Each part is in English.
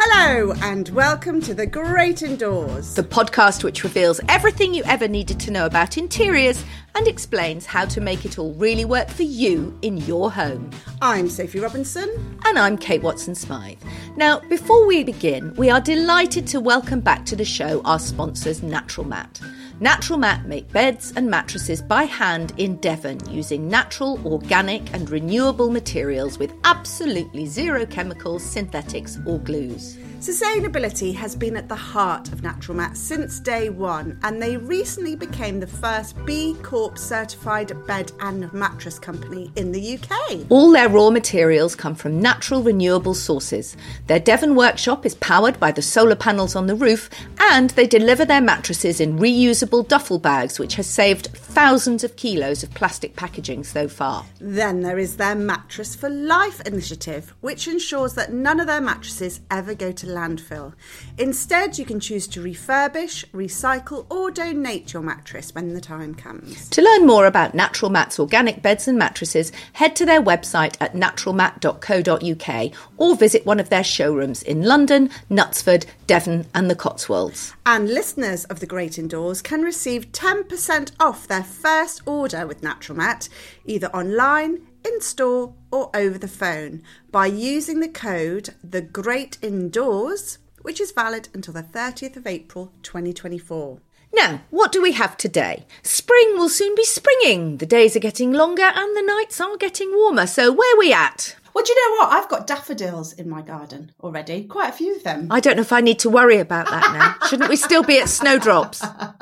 Hello, and welcome to The Great Indoors. the podcast which reveals everything you ever needed to know about interiors and explains how to make it all really work for you in your home. I'm Sophie Robinson. And I'm Kate Watson Smyth. Now, before we begin, we are delighted to welcome back to the show our sponsors, Natural Mat. Natural Mat make beds and mattresses by hand in Devon using natural, organic, and renewable materials with absolutely zero chemicals, synthetics, or glues. Sustainability has been at the heart of Natural Mat since day one, and they recently became the first B Corp certified bed and mattress company in the UK. All their raw materials come from natural, renewable sources. Their Devon workshop is powered by the solar panels on the roof, and they deliver their mattresses in reusable duffel bags, which has saved thousands of kilos of plastic packaging so far. Then there is their Mattress for Life initiative, which ensures that none of their mattresses ever go to landfill. Instead, you can choose to refurbish, recycle, or donate your mattress when the time comes. To learn more about Natural Mat's organic beds and mattresses, head to their website at naturalmat.co.uk or visit one of their showrooms in London, Knutsford, Devon, and the Cotswolds. And listeners of The Great Indoors can receive 10% off their first order with Natural Mat, either online, in store, or over the phone by using the code The Great Indoors, which is valid until the 30th of April 2024. Now, what do we have today? Spring will soon be springing. The days are getting longer and the nights are getting warmer. So, where are we at? Well, do you know what? I've got daffodils in my garden already, quite a few of them. I don't know if I need to worry about that now. Shouldn't we still be at snowdrops?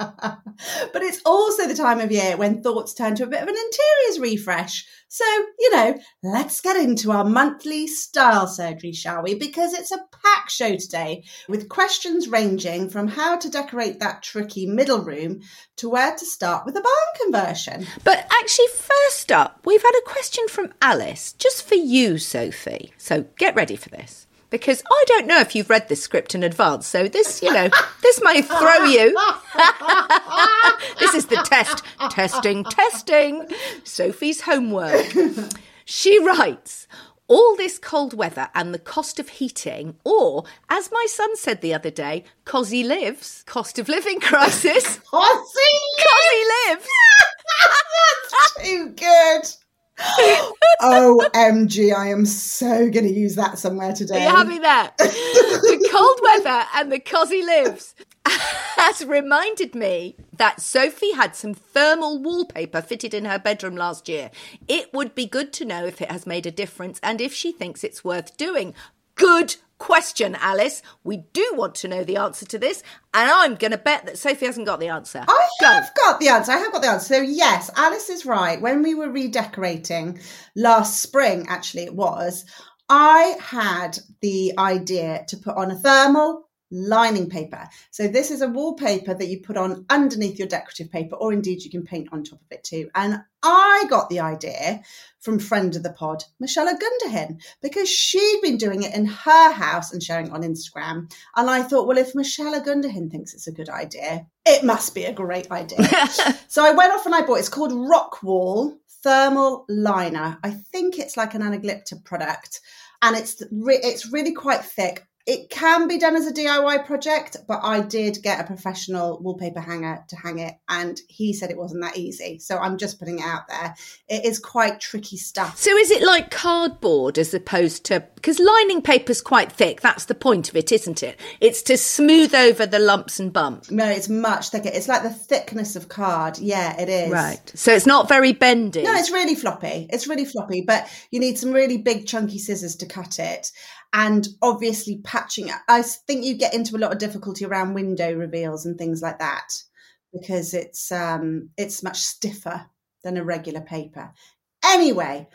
but it's also the time of year when thoughts turn to a bit of an interiors refresh. So, you know, let's get into our monthly style surgery, shall we? Because it's a packed show today with questions ranging from how to decorate that tricky middle room to where to start with a barn conversion. But actually, first up, we've had a question from Alice, just for you, Sophie. So get ready for this. Because I don't know if you've read this script in advance, so this, you know, this may throw you. this is the test. Testing, testing. Sophie's homework. She writes, all this cold weather and the cost of heating, or as my son said the other day, cosy lives, cost of living crisis. Cosy Cosy lives. That's too good. OMG, I am so going to use that somewhere today. Are you having that? the cold weather and the cosy lives has reminded me that Sophie had some thermal wallpaper fitted in her bedroom last year. It would be good to know if it has made a difference and if she thinks it's worth doing. Good question, Alice. We do want to know the answer to this, and I'm going to bet that Sophie hasn't got the answer. I Go. have got the answer. I have got the answer. So, yes, Alice is right. When we were redecorating last spring, actually, it was, I had the idea to put on a thermal lining paper. So, this is a wallpaper that you put on underneath your decorative paper, or indeed you can paint on top of it too. And I got the idea from friend of the pod, Michelle Ogundehin, because she'd been doing it in her house and sharing it on Instagram. And I thought, well, if Michelle Ogundehin thinks it's a good idea, it must be a great idea. so I went off and I bought it's called Rockwall Thermal Liner. I think it's like an anaglypta product. And it's re- it's really quite thick. It can be done as a DIY project, but I did get a professional wallpaper hanger to hang it, and he said it wasn't that easy. So I'm just putting it out there. It is quite tricky stuff. So is it like cardboard as opposed to because lining paper's quite thick? That's the point of it, isn't it? It's to smooth over the lumps and bumps. No, it's much thicker. It's like the thickness of card. Yeah, it is. Right. So it's not very bendy. No, it's really floppy. It's really floppy, but you need some really big chunky scissors to cut it. And obviously patching. I think you get into a lot of difficulty around window reveals and things like that because it's um it's much stiffer than a regular paper. Anyway,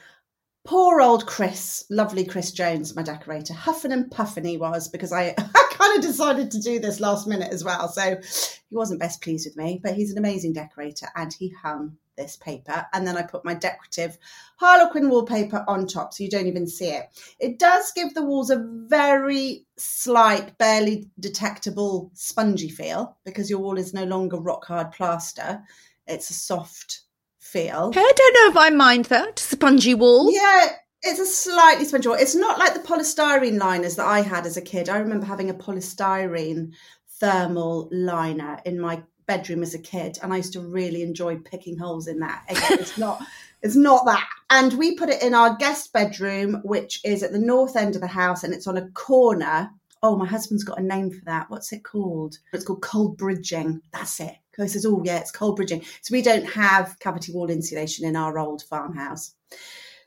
poor old Chris, lovely Chris Jones, my decorator, huffing and puffing he was because I, I kind of decided to do this last minute as well. So he wasn't best pleased with me, but he's an amazing decorator and he hung this paper. And then I put my decorative Harlequin wallpaper on top so you don't even see it. It does give the walls a very slight, barely detectable spongy feel because your wall is no longer rock hard plaster. It's a soft feel. I don't know if I mind that. Spongy wall. Yeah, it's a slightly spongy wall. It's not like the polystyrene liners that I had as a kid. I remember having a polystyrene thermal liner in my bedroom as a kid, and I used to really enjoy picking holes in that. It's not. It's not that. And we put it in our guest bedroom, which is at the north end of the house, and it's on a corner. Oh, my husband's got a name for that. What's it called? It's called cold bridging. That's it. He says, "Oh yeah, it's cold bridging." So we don't have cavity wall insulation in our old farmhouse.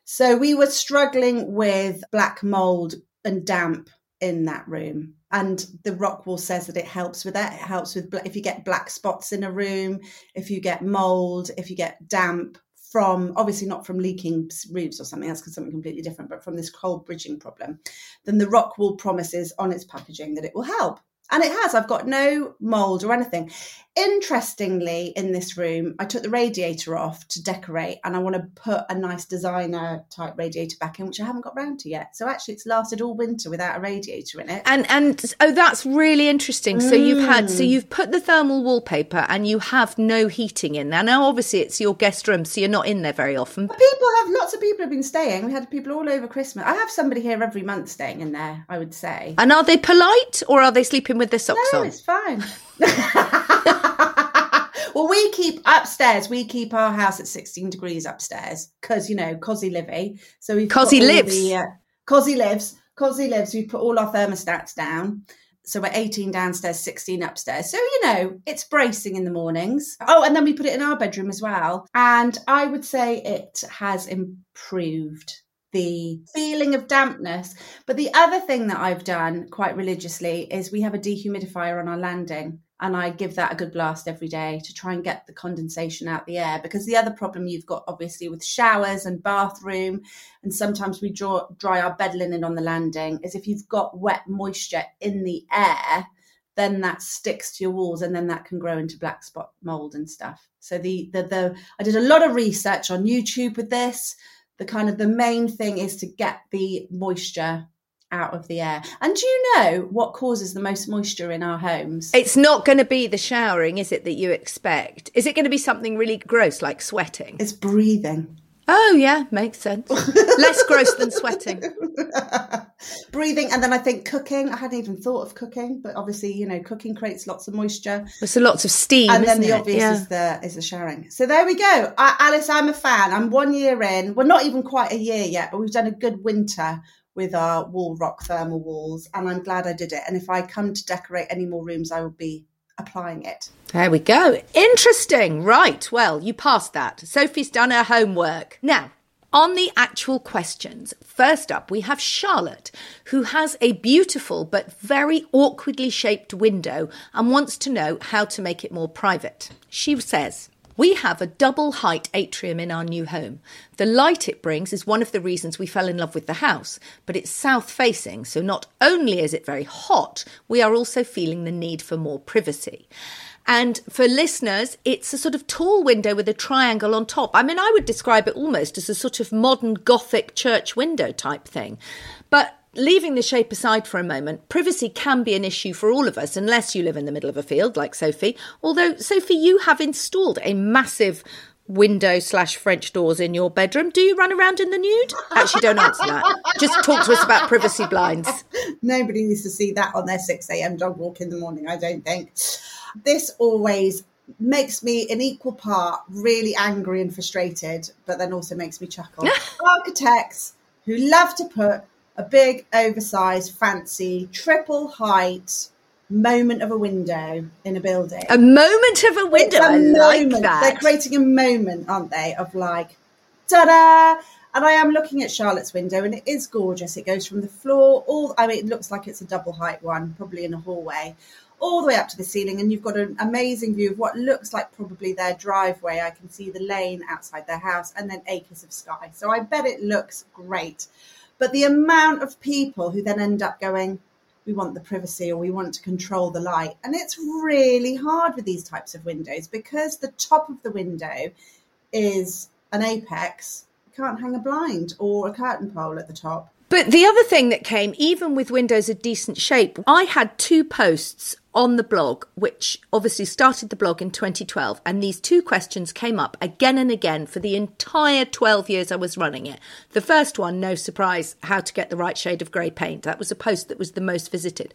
So we were struggling with black mold and damp in that room. And the Rockwall says that it helps with that. It helps with if you get black spots in a room, if you get mold, if you get damp from obviously not from leaking roofs or something, that's because something completely different, but from this cold bridging problem, then the Rockwall promises on its packaging that it will help. And it has. I've got no mold or anything. Interestingly, in this room, I took the radiator off to decorate and I want to put a nice designer type radiator back in, which I haven't got round to yet. So actually, it's lasted all winter without a radiator in it. And and oh, that's really interesting. So mm. you've had so mm. you've put the thermal wallpaper and you have no heating in there. Now, obviously, it's your guest room, so you're not in there very often. People have lots of people have been staying. We had people all over Christmas. I have somebody here every month staying in there. I would say. And are they polite or are they sleeping with their socks no, on? it's fine. well, we keep upstairs. We keep our house at 16 degrees upstairs because you know, cosy livy. So we cosy lives. The, uh, cosy lives. Cosy lives. We put all our thermostats down. So we're 18 downstairs, 16 upstairs. So, you know, it's bracing in the mornings. Oh, and then we put it in our bedroom as well. And I would say it has improved the feeling of dampness. But the other thing that I've done quite religiously is we have a dehumidifier on our landing and I give that a good blast every day to try and get the condensation out the air. Because the other problem you've got, obviously, with showers and bathroom, and sometimes we draw, dry our bed linen on the landing, is if you've got wet moisture in the air, then that sticks to your walls, and then that can grow into black spot mold and stuff. So the the the I did a lot of research on YouTube with this. The kind of the main thing is to get the moisture out of the air. And do you know what causes the most moisture in our homes? It's not going to be the showering, is it, that you expect? Is it going to be something really gross like sweating? It's breathing. Oh, yeah, makes sense. Less gross than sweating. breathing. And then I think cooking. I hadn't even thought of cooking, but obviously, you know, cooking creates lots of moisture. There's a lots of steam. And then the it? obvious yeah. is the is the showering. So there we go. I, Alice, I'm a fan. I'm one year in. We're not even quite a year yet, but we've done a good winter with our Wallrock thermal walls, and I'm glad I did it. And if I come to decorate any more rooms, I will be applying it. There we go. Interesting. Right. Well, you passed that. Sophie's done her homework. Now, on the actual questions, first up, we have Charlotte, who has a beautiful but very awkwardly shaped window and wants to know how to make it more private. She says, we have a double height atrium in our new home. The light it brings is one of the reasons we fell in love with the house, but it's south facing, so not only is it very hot, we are also feeling the need for more privacy. And for listeners, it's a sort of tall window with a triangle on top. I mean, I would describe it almost as a sort of modern Gothic church window type thing. But leaving the shape aside for a moment, privacy can be an issue for all of us unless you live in the middle of a field like Sophie. Although, Sophie, you have installed a massive window slash French doors in your bedroom. Do you run around in the nude? Actually, don't answer that. Just talk to us about privacy blinds. Nobody needs to see that on their 6 a.m. dog walk in the morning, I don't think. This always makes me in equal part really angry and frustrated, but then also makes me chuckle. Architects who love to put a big, oversized, fancy, triple height moment of a window in a building. A moment of a window. A I moment. like that. They're creating a moment, aren't they, of like, ta da! And I am looking at Charlotte's window and it is gorgeous. It goes from the floor all, I mean, it looks like it's a double height one, probably in a hallway, all the way up to the ceiling, and you've got an amazing view of what looks like probably their driveway. I can see the lane outside their house and then acres of sky. So I bet it looks great. But the amount of people who then end up going, we want the privacy or we want to control the light. And it's really hard with these types of windows because the top of the window is an apex. You can't hang a blind or a curtain pole at the top. But the other thing that came, even with windows of decent shape, I had two posts on the blog, which obviously started the blog in 2012. And these two questions came up again and again for the entire 12 years I was running it. The first one, no surprise, how to get the right shade of grey paint. That was a post that was the most visited.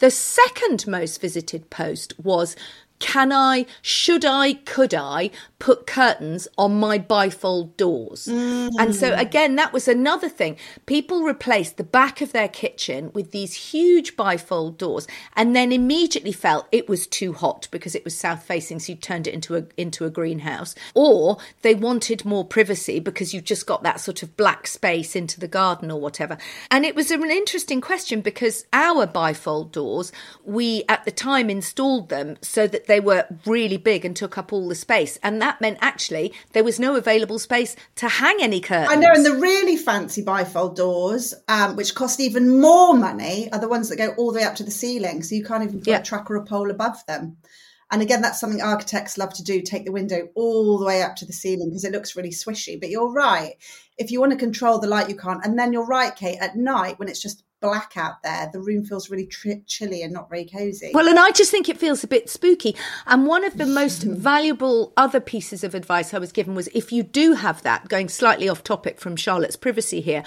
The second most visited post was can I, should I, could I put curtains on my bifold doors? Mm. And so, again, that was another thing. People replaced the back of their kitchen with these huge bifold doors and then immediately felt it was too hot because it was south facing, so you turned it into a, into a greenhouse. Or they wanted more privacy because you've just got that sort of black space into the garden or whatever. And it was an interesting question because our bifold doors, we at the time installed them so that they were really big and took up all the space. And that meant actually there was no available space to hang any curtains. I know, and the really fancy bifold doors, um, which cost even more money, are the ones that go all the way up to the ceiling. So you can't even put yeah. a track or a pole above them. And again, that's something architects love to do take the window all the way up to the ceiling because it looks really swishy. But you're right. If you want to control the light, you can't. And then you're right, Kate, at night when it's just black out there, the room feels really tri- chilly and not very cozy. Well, and I just think it feels a bit spooky. And one of the most valuable other pieces of advice I was given was if you do have that, going slightly off topic from Charlotte's privacy here,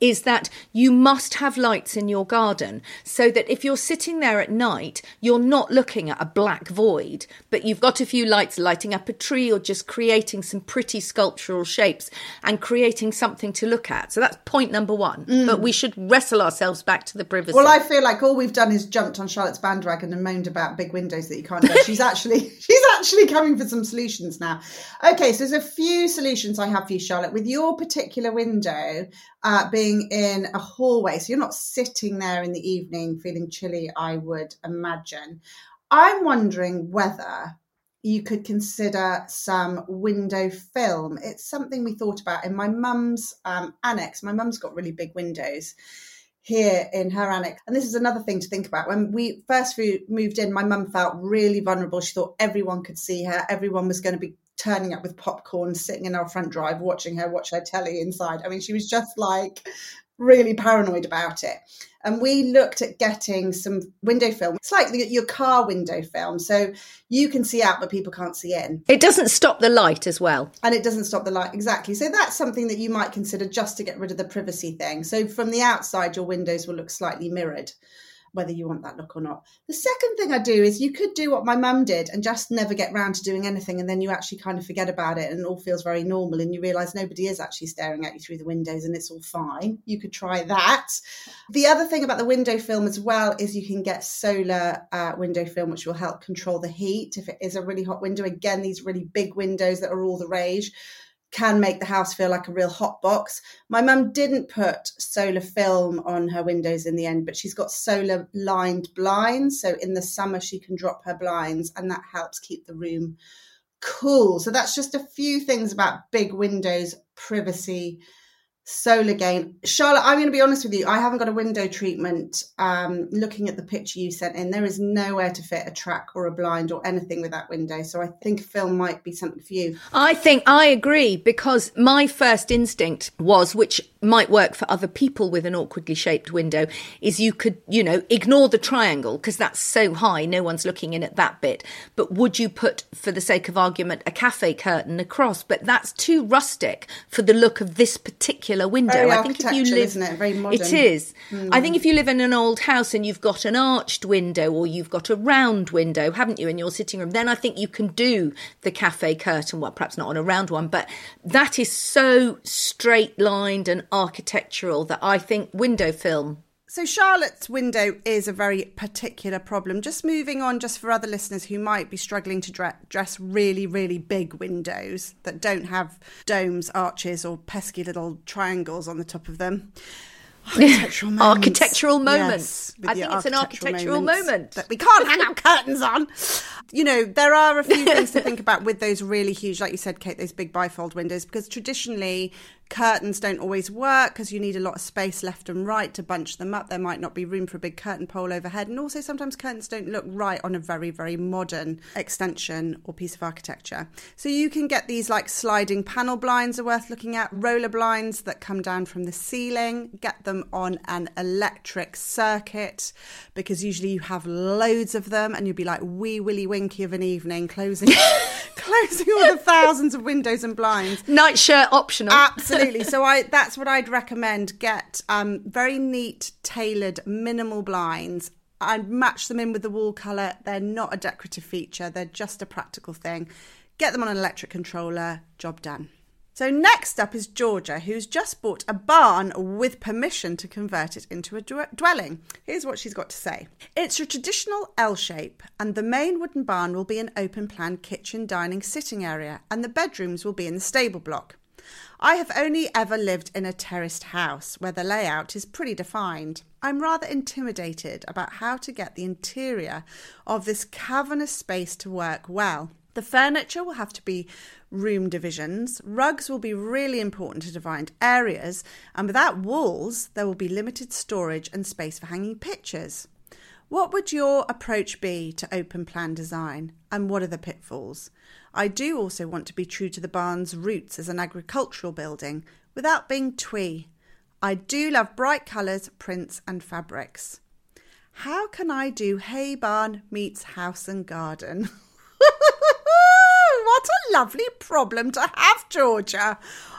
is that you must have lights in your garden so that if you're sitting there at night, you're not looking at a black void, but you've got a few lights lighting up a tree or just creating some pretty sculptural shapes and creating something to look at. So that's point number one. Mm. But we should wrestle ourselves back to the privacy. Well, I feel like all we've done is jumped on Charlotte's bandwagon and moaned about big windows that you can't get. she's actually she's actually coming for some solutions now. Okay, so there's a few solutions I have for you, Charlotte. With your particular window, uh, being in a hallway. So you're not sitting there in the evening feeling chilly, I would imagine. I'm wondering whether you could consider some window film. It's something we thought about in my mum's um, annex. My mum's got really big windows here in her annex. And this is another thing to think about. When we first moved in, my mum felt really vulnerable. She thought everyone could see her, everyone was going to be turning up with popcorn, sitting in our front drive, watching her watch her telly inside. I mean, she was just like really paranoid about it. And we looked at getting some window film. It's like your car window film. So you can see out, but people can't see in. It doesn't stop the light as well. And it doesn't stop the light. Exactly. So that's something that you might consider just to get rid of the privacy thing. So from the outside, your windows will look slightly mirrored whether you want that look or not. The second thing I do is you could do what my mum did and just never get round to doing anything, and then you actually kind of forget about it and it all feels very normal, and you realise nobody is actually staring at you through the windows and it's all fine. You could try that. The other thing about the window film as well is you can get solar uh, window film, which will help control the heat if it is a really hot window. Again, these really big windows that are all the rage can make the house feel like a real hot box. My mum didn't put solar film on her windows in the end, but she's got solar lined blinds. So in the summer, she can drop her blinds, and that helps keep the room cool. So that's just a few things about big windows, privacy, solar gain. Charlotte, I'm going to be honest with you. I haven't got a window treatment. Um, looking at the picture you sent in, there is nowhere to fit a track or a blind or anything with that window. So I think film might be something for you. I think I agree because my first instinct was, which might work for other people with an awkwardly shaped window, is you could, you know, ignore the triangle because that's so high, no one's looking in at that bit. But would you put, for the sake of argument, a cafe curtain across? But that's too rustic for the look of this particular particular window. Very I think if you live, isn't it? Very modern. It is. Mm. I think if you live in an old house and you've got an arched window or you've got a round window, haven't you, in your sitting room, then I think you can do the cafe curtain. Well, perhaps not on a round one, but that is so straight lined and architectural that I think window film so, Charlotte's window is a very particular problem. Just moving on, just for other listeners who might be struggling to dress really, really big windows that don't have domes, arches, or pesky little triangles on the top of them. Architectural moments. Architectural moments. Yes, I think it's an architectural moment. that we can't hang our curtains on. You know, there are a few things to think about with those really huge, like you said, Kate, those big bifold windows, because traditionally curtains don't always work because you need a lot of space left and right to bunch them up. There might not be room for a big curtain pole overhead. And also, sometimes curtains don't look right on a very, very modern extension or piece of architecture. So, you can get these like sliding panel blinds are worth looking at, roller blinds that come down from the ceiling, get them on an electric circuit because usually you have loads of them and you'll be like Wee Willie Winkie of an evening closing. closing all the thousands of windows and blinds Nightshirt optional. Absolutely. So I that's what I'd recommend. Get um, very neat, tailored, minimal blinds. I'd match them in with the wall colour. They're not a decorative feature. They're just a practical thing. Get them on an electric controller. Job done. So next up is Georgia, who's just bought a barn with permission to convert it into a dwelling. Here's what she's got to say. It's a traditional L shape, and the main wooden barn will be an open plan kitchen, dining, sitting area, and the bedrooms will be in the stable block. I have only ever lived in a terraced house where the layout is pretty defined. I'm rather intimidated about how to get the interior of this cavernous space to work well. The furniture will have to be room divisions. Rugs will be really important to defined areas, and without walls, there will be limited storage and space for hanging pictures. What would your approach be to open plan design, and what are the pitfalls? I do also want to be true to the barn's roots as an agricultural building without being twee. I do love bright colours, prints, and fabrics. How can I do hay barn meets house and garden? what a lovely problem to have, Georgia.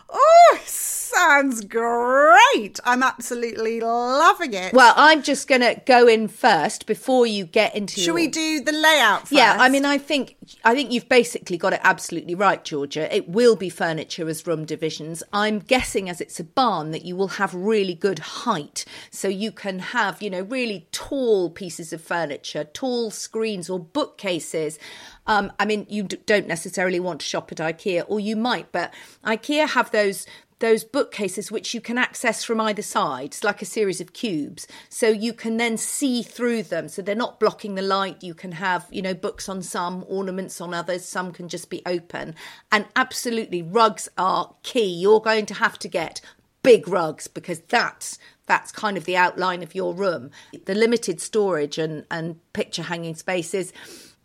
Oh, sounds great. I'm absolutely loving it. well, I'm just going to go in first before you get into. Should your- we do the layout first? Yeah, I mean, I think I think you've basically got it absolutely right, Georgia. It will be furniture as room divisions. I'm guessing, as it's a barn, that you will have really good height, so you can have you know really tall pieces of furniture, tall screens or bookcases. Um, I mean, you d- don't necessarily want to shop at IKEA, or you might, but IKEA have those those bookcases which you can access from either side. It's like a series of cubes. So you can then see through them. So they're not blocking the light. You can have, you know, books on some, ornaments on others. Some can just be open. And absolutely, rugs are key. You're going to have to get big rugs because that's that's kind of the outline of your room. The limited storage and, and picture hanging spaces.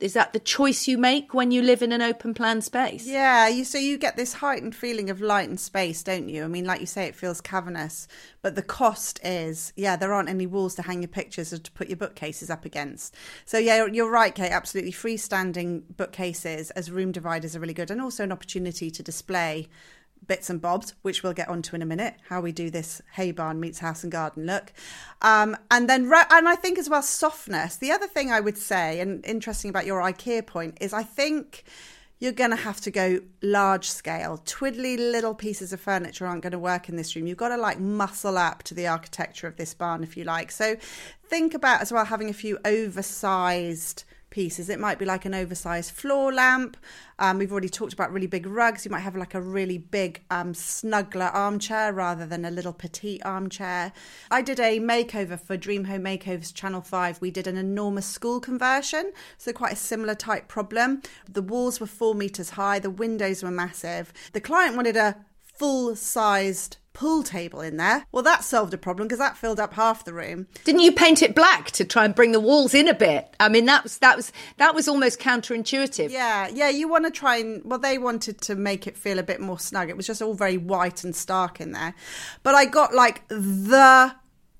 Is that the choice you make when you live in an open plan space? Yeah, you so you get this heightened feeling of light and space, don't you? I mean, like you say, it feels cavernous, but the cost is, yeah, there aren't any walls to hang your pictures or to put your bookcases up against. So yeah, you're- you're right, Kate. Absolutely, freestanding bookcases as room dividers are really good, and also an opportunity to display bits and bobs, which we'll get onto in a minute. How we do this hay barn meets house and garden look, um, and then and I think as well softness. The other thing I would say, and interesting about your IKEA point, is I think you're going to have to go large scale. Twiddly little pieces of furniture aren't going to work in this room. You've got to like muscle up to the architecture of this barn, if you like. So think about as well having a few oversized pieces. It might be like an oversized floor lamp. Um, we've already talked about really big rugs. You might have like a really big um, snuggler armchair rather than a little petite armchair. I did a makeover for Dream Home Makeovers Channel 5. We did an enormous school conversion, so quite a similar type problem. The walls were four meters high, the windows were massive. The client wanted a full sized pool table in there. Well, that solved a problem because that filled up half the room. Didn't you paint it black to try and bring the walls in a bit? I mean, that was that was that was almost counterintuitive. Yeah, yeah, you want to try and well, they wanted to make it feel a bit more snug. It was just all very white and stark in there. But I got like the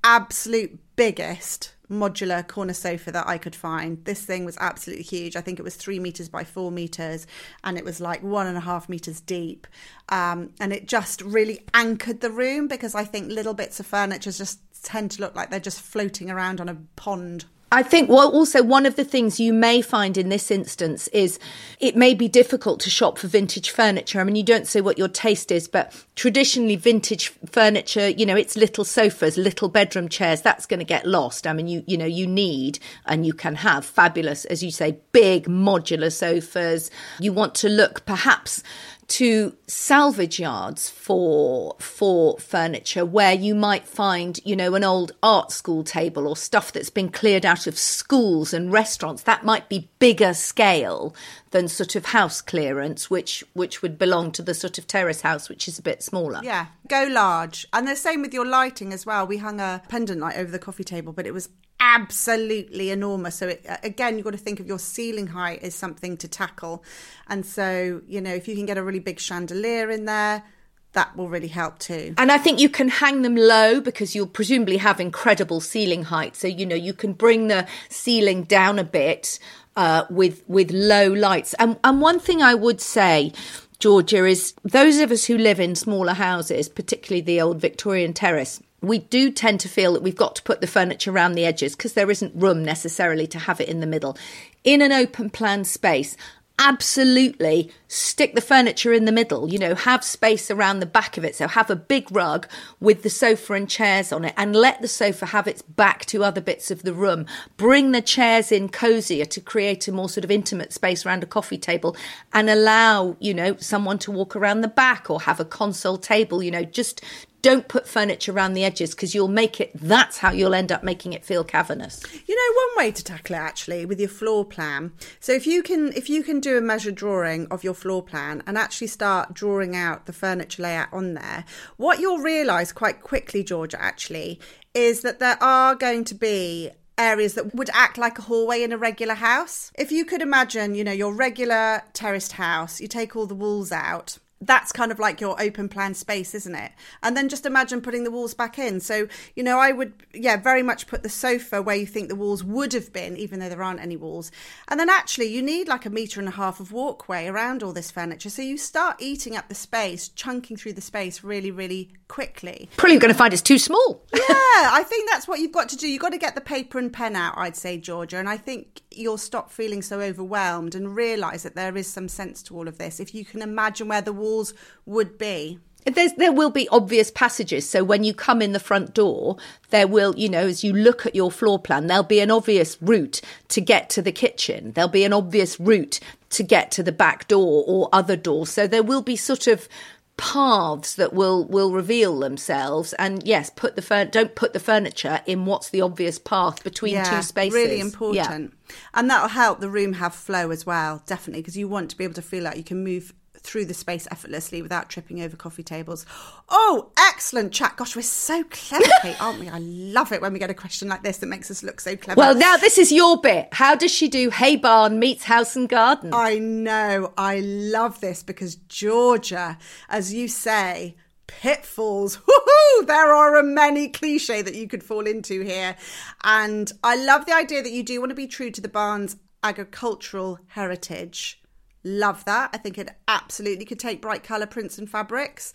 absolute biggest modular corner sofa that I could find. This thing was absolutely huge. I think it was three meters by four meters, and it was like one and a half meters deep. Um, and it just really anchored the room because I think little bits of furniture just tend to look like they're just floating around on a pond. I think well also one of the things you may find in this instance is it may be difficult to shop for vintage furniture. I mean you don't say what your taste is, but traditionally vintage furniture, you know, it's little sofas, little bedroom chairs, that's going to get lost. I mean you you know you need and you can have fabulous as you say big modular sofas. You want to look perhaps to salvage yards for for furniture where you might find you know an old art school table or stuff that's been cleared out of schools and restaurants. That might be bigger scale than sort of house clearance which which would belong to the sort of terrace house which is a bit smaller Yeah, go large. And the same with your lighting as well. We hung a pendant light over the coffee table, but it was absolutely enormous. So it, again, you've got to think of your ceiling height as something to tackle. And so, you know, if you can get a really big chandelier in there, that will really help too. And I think you can hang them low because you'll presumably have incredible ceiling height. So, you know, you can bring the ceiling down a bit uh, with with low lights. And, and one thing I would say, Georgia, is those of us who live in smaller houses, particularly the old Victorian terrace, we do tend to feel that we've got to put the furniture around the edges because there isn't room necessarily to have it in the middle. In an open plan space, absolutely stick the furniture in the middle, you know, have space around the back of it. So have a big rug with the sofa and chairs on it and let the sofa have its back to other bits of the room. Bring the chairs in cozier to create a more sort of intimate space around a coffee table and allow, you know, someone to walk around the back or have a console table, you know, just don't put furniture around the edges because you'll make it that's how you'll end up making it feel cavernous You know, one way to tackle it actually with your floor plan. So if you can if you can do a measured drawing of your floor plan and actually start drawing out the furniture layout on there, what you'll realise quite quickly, Georgia, actually, is that there are going to be areas that would act like a hallway in a regular house. If you could imagine, you know, your regular terraced house, you take all the walls out that's kind of like your open plan space, isn't it? And then just imagine putting the walls back in. So, you know, I would, yeah, very much put the sofa where you think the walls would have been, even though there aren't any walls. And then actually, you need like a metre and a half of walkway around all this furniture. So you start eating up the space, chunking through the space really, really quickly. probably going to find it's too small Yeah, I think that's what you've got to do. You've got to get the paper and pen out, I'd say, Georgia. And I think you'll stop feeling so overwhelmed and realise that there is some sense to all of this. If you can imagine where the walls would be. There's, there will be obvious passages. So when you come in the front door, there will, you know, as you look at your floor plan, there'll be an obvious route to get to the kitchen. There'll be an obvious route to get to the back door or other door. So there will be sort of paths that will will reveal themselves and yes put the fur- don't put the furniture in what's the obvious path between two spaces Really Yeah. important. And that'll help the room have flow as well, definitely, because you want to be able to feel like you can move through the space effortlessly without tripping over coffee tables. Oh, excellent chat. Gosh, we're so clever, Kate, aren't we? I love it when we get a question like this that makes us look so clever. well now this is your bit how does she do hay barn meets house and garden I know. I love this because Georgia, as you say, pitfalls. Woohoo! There are a many cliche that you could fall into here. And I love the idea that you do want to be true to the barn's agricultural heritage. Love that. I think it absolutely could take bright colour prints and fabrics,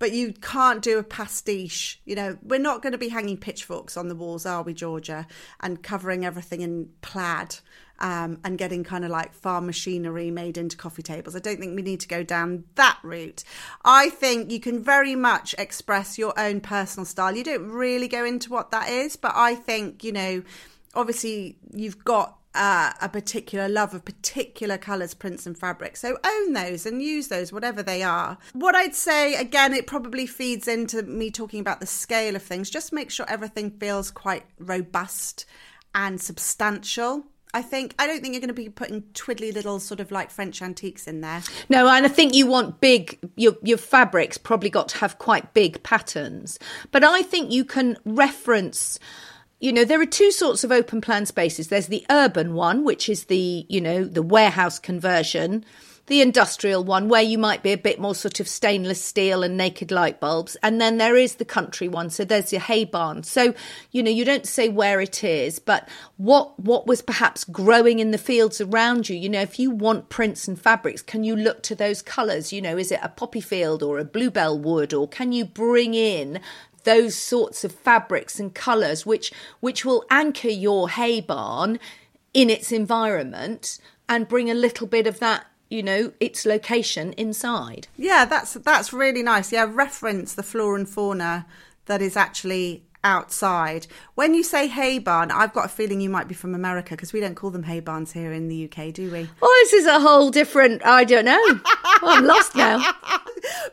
but you can't do a pastiche. You know, we're not going to be hanging pitchforks on the walls, are we, Georgia? And covering everything in plaid um, and getting kind of like farm machinery made into coffee tables. I don't think we need to go down that route. I think you can very much express your own personal style. You don't really go into what that is, but I think, you know, obviously you've got uh, a particular love of particular colours, prints, and fabrics. So own those and use those, whatever they are. What I'd say, again, it probably feeds into me talking about the scale of things. Just make sure everything feels quite robust and substantial. I think I don't think you're going to be putting twiddly little sort of like French antiques in there. No, and I think you want big. Your your fabrics probably got to have quite big patterns, but I think you can reference. You know, there are two sorts of open plan spaces. There's the urban one, which is the you know the warehouse conversion. The industrial one, where you might be a bit more sort of stainless steel and naked light bulbs. And then there is the country one. So there's your hay barn. So, you know, you don't say where it is, but what, what was perhaps growing in the fields around you. You know, if you want prints and fabrics, can you look to those colours? You know, is it a poppy field or a bluebell wood? Or can you bring in those sorts of fabrics and colours which, which will anchor your hay barn in its environment and bring a little bit of that you know its location inside Yeah, that's that's really nice. Yeah, reference the flora and fauna that is actually outside. When you say hay barn, I've got a feeling you might be from America because we don't call them hay barns here in the UK, do we? well this is a whole different i don't know well, I'm lost now. but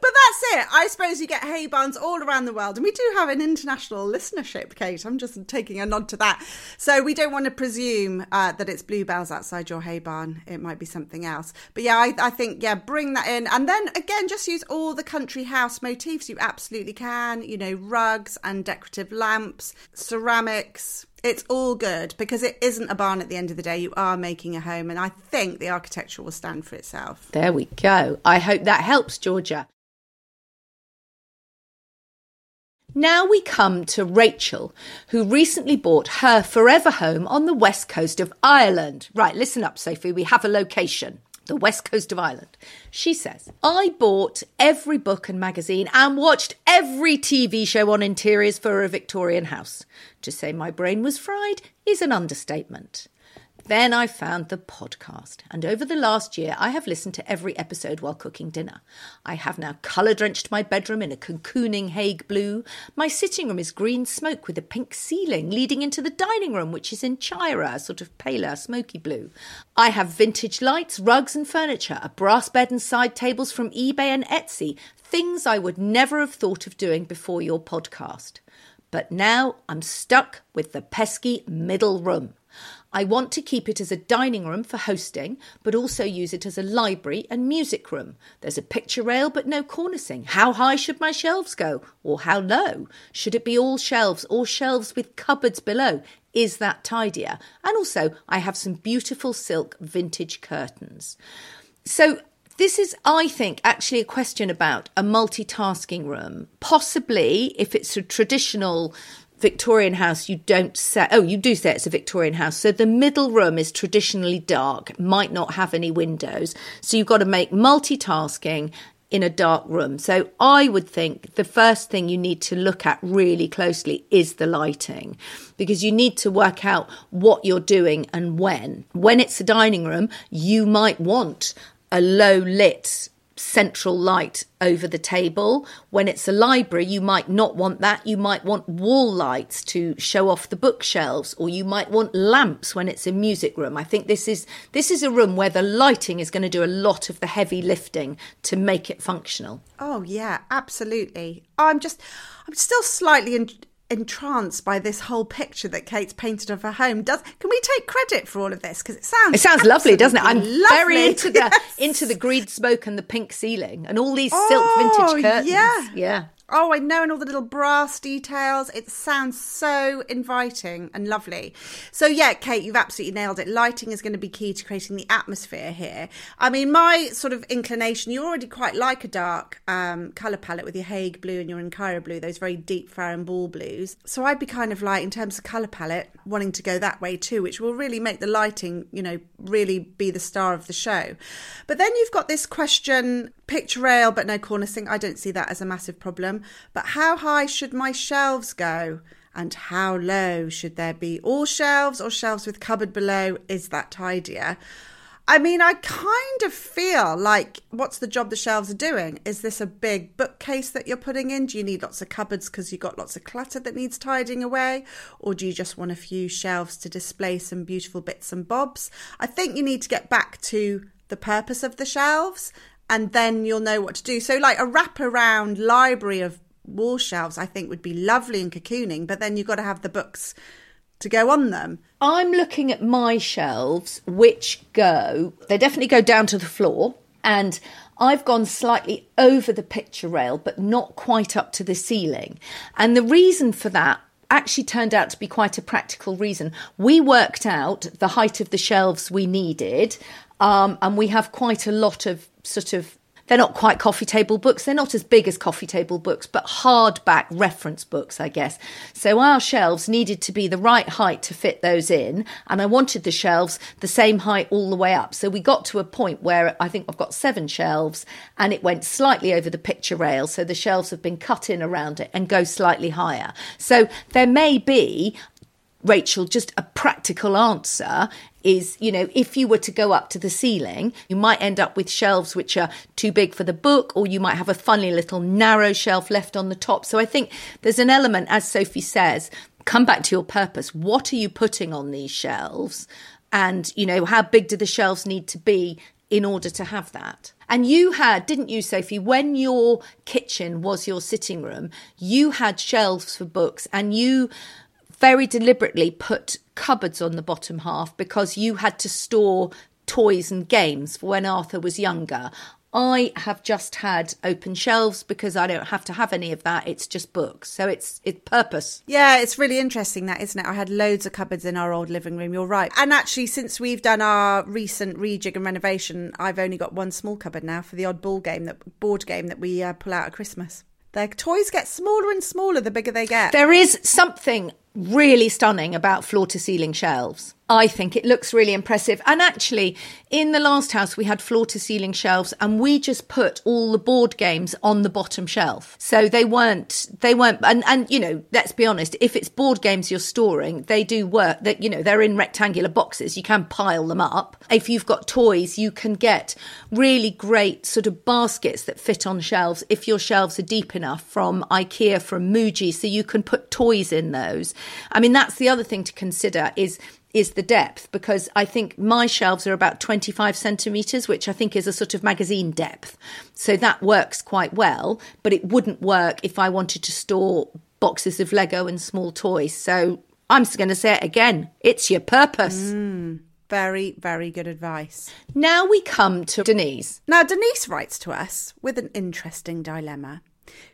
that's it. I suppose you get hay barns all around the world, and we do have an international listenership, Kate. I'm just taking a nod to that. So we don't want to presume uh, that it's bluebells outside your hay barn. It might be something else. But yeah, I, I think yeah, bring that in, and then again, just use all the country house motifs. You absolutely can. You know, rugs and decorative lamps, ceramics it's all good because it isn't a barn at the end of the day. You are making a home, and I think the architecture will stand for itself. There we go. I hope that helps, Georgia. Now we come to Rachel, who recently bought her forever home on the west coast of Ireland. Right, listen up, Sophie. We have a location the west coast of Ireland. She says, I bought every book and magazine and watched every TV show on interiors for a Victorian house. To say my brain was fried is an understatement. Then I found the podcast, and over the last year, I have listened to every episode while cooking dinner. I have now colour drenched my bedroom in a cocooning Hague blue. My sitting room is green smoke with a pink ceiling leading into the dining room, which is Inchyra, a sort of paler, smoky blue. I have vintage lights, rugs, and furniture, a brass bed and side tables from eBay and Etsy, things I would never have thought of doing before your podcast. But now I'm stuck with the pesky middle room. I want to keep it as a dining room for hosting, but also use it as a library and music room. There's a picture rail, but no cornicing. How high should my shelves go? Or how low? Should it be all shelves or shelves with cupboards below? Is that tidier? And also, I have some beautiful silk vintage curtains. So, this is, I think, actually a question about a multitasking room. Possibly, if it's a traditional Victorian house, you don't say, oh, you do say it's a Victorian house. So the middle room is traditionally dark, might not have any windows. So you've got to make multitasking in a dark room. So I would think the first thing you need to look at really closely is the lighting because you need to work out what you're doing and when. When it's a dining room, you might want a low lit central light over the table. When it's a library, you might not want that. You might want wall lights to show off the bookshelves, or you might want lamps when it's a music room. I think this is this is a room where the lighting is going to do a lot of the heavy lifting to make it functional. Oh yeah, absolutely. I'm just I'm still slightly in- entranced by this whole picture that Kate's painted of her home. Does can we take credit for all of this? Because it sounds it sounds lovely, doesn't it? I'm lovely. very into the yes. into the green smoke and the pink ceiling and all these oh, silk vintage curtains. Yeah, yeah. Oh, I know, and all the little brass details. It sounds so inviting and lovely. So, yeah, Kate, you've absolutely nailed it. Lighting is going to be key to creating the atmosphere here. I mean, my sort of inclination, you already quite like a dark um, colour palette with your Hague blue and your Inchyra blue, those very deep Farrow and Ball blues. So, I'd be kind of like, in terms of colour palette, wanting to go that way too, which will really make the lighting, you know, really be the star of the show. But then you've got this question picture rail, but no cornicing. I don't see that as a massive problem. But how high should my shelves go? And how low should there be? All shelves or shelves with cupboard below? Is that tidier? I mean, I kind of feel like what's the job the shelves are doing? Is this a big bookcase that you're putting in? Do you need lots of cupboards because you've got lots of clutter that needs tidying away? Or do you just want a few shelves to display some beautiful bits and bobs? I think you need to get back to the purpose of the shelves and then you'll know what to do. So, like a wraparound library of wall shelves, I think would be lovely and cocooning, but then you've got to have the books to go on them. I'm looking at my shelves, which go, they definitely go down to the floor, and I've gone slightly over the picture rail, but not quite up to the ceiling. And the reason for that actually turned out to be quite a practical reason. We worked out the height of the shelves we needed, um, and we have quite a lot of sort of they're not quite coffee table books. They're not as big as coffee table books, but hardback reference books, I guess. So our shelves needed to be the right height to fit those in. And I wanted the shelves the same height all the way up. So we got to a point where I think I've got seven shelves and it went slightly over the picture rail. So the shelves have been cut in around it and go slightly higher. So there may be Rachel, just a practical answer is, you know, if you were to go up to the ceiling, you might end up with shelves which are too big for the book, or you might have a funny little narrow shelf left on the top. So I think there's an element, as Sophie says, come back to your purpose. What are you putting on these shelves? And, you know, how big do the shelves need to be in order to have that. And you had, didn't you, Sophie, when your kitchen was your sitting room, you had shelves for books and you very deliberately put cupboards on the bottom half because you had to store toys and games for when Arthur was younger. I have just had open shelves because I don't have to have any of that. It's just books. So it's it's purpose. Yeah, it's really interesting that, isn't it? I had loads of cupboards in our old living room. You're right. And actually, since we've done our recent rejig and renovation, I've only got one small cupboard now for the odd ball game that board game that we uh, pull out at Christmas. Their toys get smaller and smaller the bigger they get. There is something really stunning about floor to ceiling shelves. I think it looks really impressive. And actually, in the last house, we had floor to ceiling shelves and we just put all the board games on the bottom shelf. So they weren't, they weren't, and, and, you know, let's be honest, if it's board games you're storing, they do work that, you know, they're in rectangular boxes. You can pile them up. If you've got toys, you can get really great sort of baskets that fit on shelves if your shelves are deep enough from IKEA, from Muji. So you can put toys in those. I mean, that's the other thing to consider is is the depth because I think my shelves are about 25 centimetres, which I think is a sort of magazine depth. So that works quite well, but it wouldn't work if I wanted to store boxes of Lego and small toys. So I'm just going to say it again it's your purpose. Mm, very, very good advice. Now we come to Denise. Now, Denise writes to us with an interesting dilemma.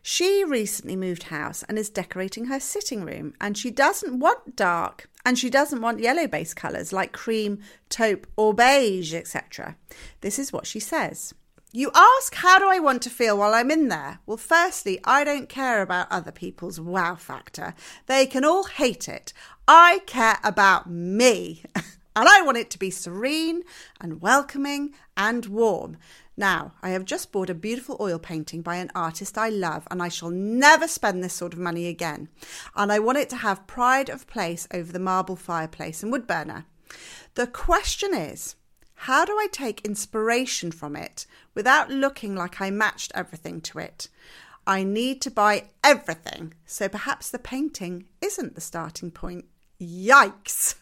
She recently moved house and is decorating her sitting room, and she doesn't want dark and she doesn't want yellow based colours like cream, taupe, or beige, etc. This is what she says. You ask, how do I want to feel while I'm in there? Well, firstly, I don't care about other people's wow factor. They can all hate it. I care about me. and I want it to be serene and welcoming and warm. Now, I have just bought a beautiful oil painting by an artist I love, and I shall never spend this sort of money again. And I want it to have pride of place over the marble fireplace and wood burner. The question is, how do I take inspiration from it without looking like I matched everything to it? I need to buy everything, so perhaps the painting isn't the starting point. Yikes!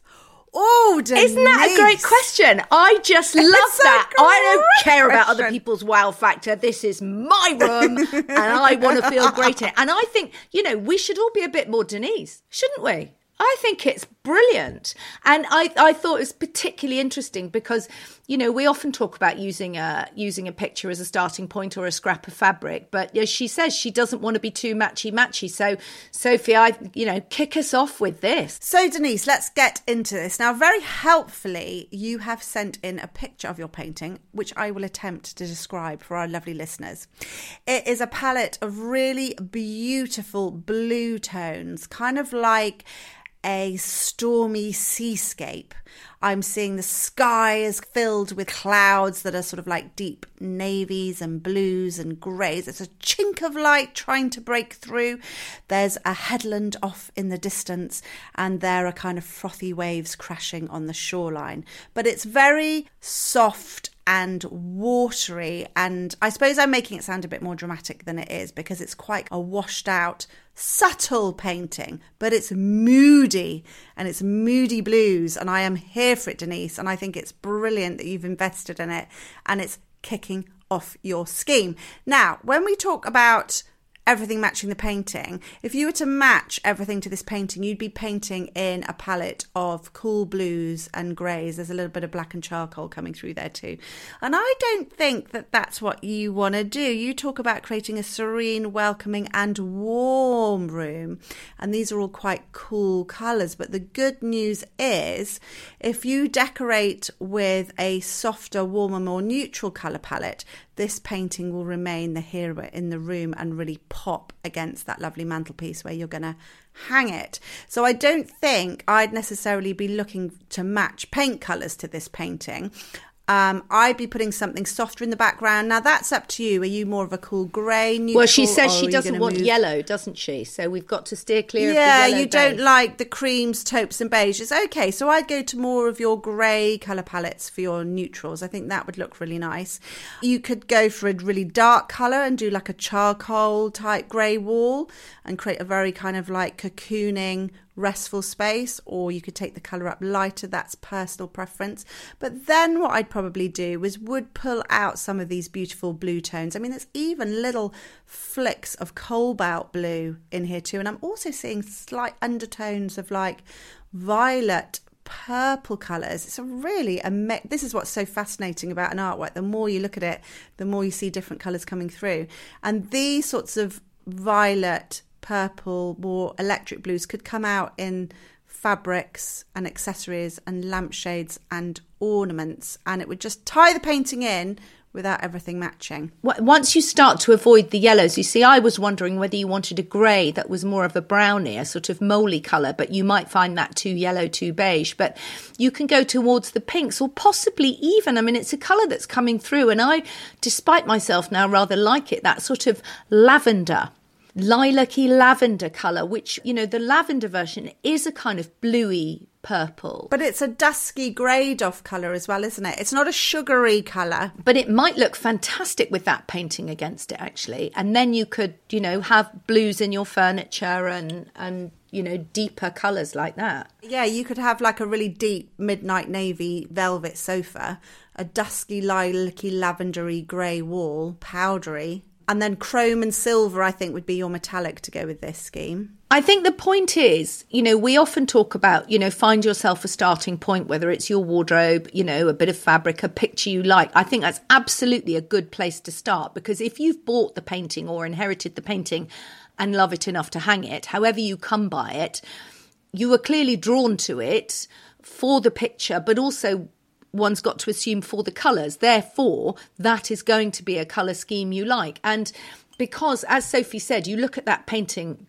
Oh, Denise. Isn't that a great question? I just love that. I don't care about other people's wow factor. This is my room and I want to feel great in it. And I think, you know, we should all be a bit more Denise, shouldn't we? I think it's brilliant. And I, I thought it was particularly interesting because, you know, we often talk about using a using a picture as a starting point or a scrap of fabric, but as she says, she doesn't want to be too matchy matchy. So, Sophie, I you know, kick us off with this. So Denise, let's get into this. Now, very helpfully, you have sent in a picture of your painting, which I will attempt to describe for our lovely listeners. It is a palette of really beautiful blue tones, kind of like a stormy seascape. I'm seeing the sky is filled with clouds that are sort of like deep navies and blues and greys. It's a chink of light trying to break through. There's a headland off in the distance, and there are kind of frothy waves crashing on the shoreline. But it's very soft and watery. And I suppose I'm making it sound a bit more dramatic than it is because it's quite a washed out, subtle painting, but it's moody and it's moody blues. And I am here for it, Denise. And I think it's brilliant that you've invested in it and it's kicking off your scheme. Now, when we talk about everything matching the painting. If you were to match everything to this painting, you'd be painting in a palette of cool blues and greys. There's a little bit of black and charcoal coming through there too. And I don't think that that's what you want to do. You talk about creating a serene, welcoming, and warm room. And these are all quite cool colours. But the good news is if you decorate with a softer, warmer, more neutral colour palette, this painting will remain the hero in the room and really pop against that lovely mantelpiece where you're going to hang it. So I don't think I'd necessarily be looking to match paint colours to this painting. Um, I'd be putting something softer in the background. Now that's up to you. Are you more of a cool grey? well, she says she doesn't want move... yellow, doesn't she? So we've got to steer clear. Yeah, you base. don't like the creams, taupes, and beiges. Okay, so I'd go to more of your grey colour palettes for your neutrals. I think that would look really nice. You could go for a really dark colour and do like a charcoal type grey wall and create a very kind of like cocooning restful space, or you could take the colour up lighter. That's personal preference. But then what I'd probably do is would pull out some of these beautiful blue tones. I mean, there's even little flicks of cobalt blue in here too. And I'm also seeing slight undertones of like violet purple colours. It's a really a me- this is what's so fascinating about an artwork. The more you look at it, the more you see different colours coming through. And these sorts of violet, purple, more electric blues could come out in fabrics and accessories and lampshades and ornaments and it would just tie the painting in without everything matching. Once you start to avoid the yellows, you see, I was wondering whether you wanted a grey that was more of a brownie, a sort of moly colour, but you might find that too yellow, too beige. But you can go towards the pinks or possibly even, I mean, it's a colour that's coming through, and I, despite myself now, rather like it, that sort of lavender lilac-y lavender colour, which, you know, the lavender version is a kind of bluey purple. But it's a dusky greyed off colour as well, isn't it? It's not a sugary colour. But it might look fantastic with that painting against it, actually. And then you could, you know, have blues in your furniture and, and you know, deeper colours like that. Yeah, you could have like a really deep midnight navy velvet sofa, a dusky lilac-y lavendery grey wall, powdery, and then chrome and silver, I think, would be your metallic to go with this scheme. I think the point is, you know, we often talk about, you know, find yourself a starting point, whether it's your wardrobe, you know, a bit of fabric, a picture you like. I think that's absolutely a good place to start because if you've bought the painting or inherited the painting and love it enough to hang it, however you come by it, you are clearly drawn to it for the picture, but also one's got to assume for the colours. Therefore, that is going to be a colour scheme you like. And because, as Sophie said, you look at that painting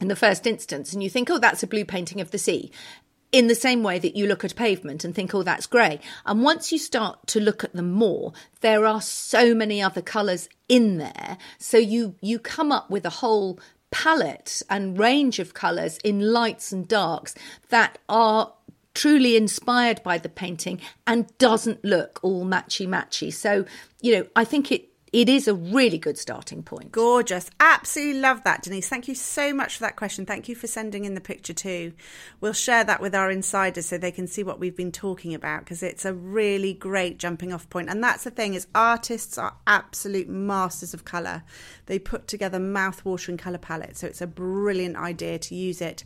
in the first instance and you think, oh, that's a blue painting of the sea. In the same way that you look at pavement and think, oh, that's grey. And once you start to look at them more, there are so many other colours in there. So you you come up with a whole palette and range of colours in lights and darks that are truly inspired by the painting and doesn't look all matchy matchy. So, you know, I think it it is a really good starting point. Gorgeous. Absolutely love that, Denise. Thank you so much for that question. Thank you for sending in the picture too. We'll share that with our insiders so they can see what we've been talking about because it's a really great jumping off point. And that's the thing is artists are absolute masters of colour. They put together mouth-watering colour palettes. So it's a brilliant idea to use it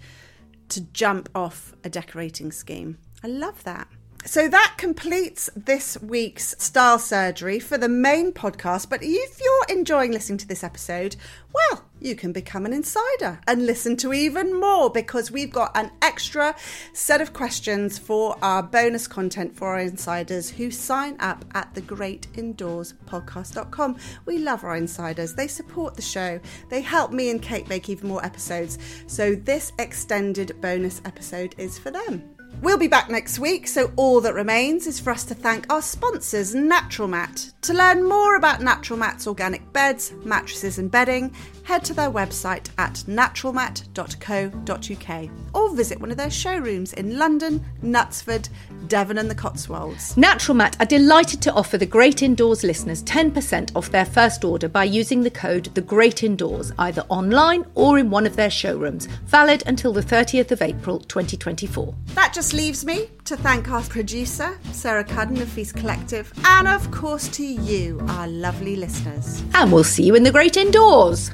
to jump off a decorating scheme. I love that. So that completes this week's style surgery for the main podcast. But if you're enjoying listening to this episode, well, you can become an insider and listen to even more because we've got an extra set of questions for our bonus content for our insiders who sign up at the Great Indoors podcast.com. We love our insiders. They support the show. They help me and Kate make even more episodes. So this extended bonus episode is for them. We'll be back next week, so all that remains is for us to thank our sponsors, Natural Mat. To learn more about Natural Mat's organic beds, mattresses, and bedding, head to their website at naturalmat.co.uk or visit one of their showrooms in London, Knutsford, Devon, and the Cotswolds. Natural Mat are delighted to offer the Great Indoors listeners 10% off their first order by using the code The Great Indoors either online or in one of their showrooms, valid until the 30th of April 2024. That just leaves me to thank our producer, Sarah Cudden of Feast Collective, and of course to you, our lovely listeners. And we'll see you in the Great Indoors.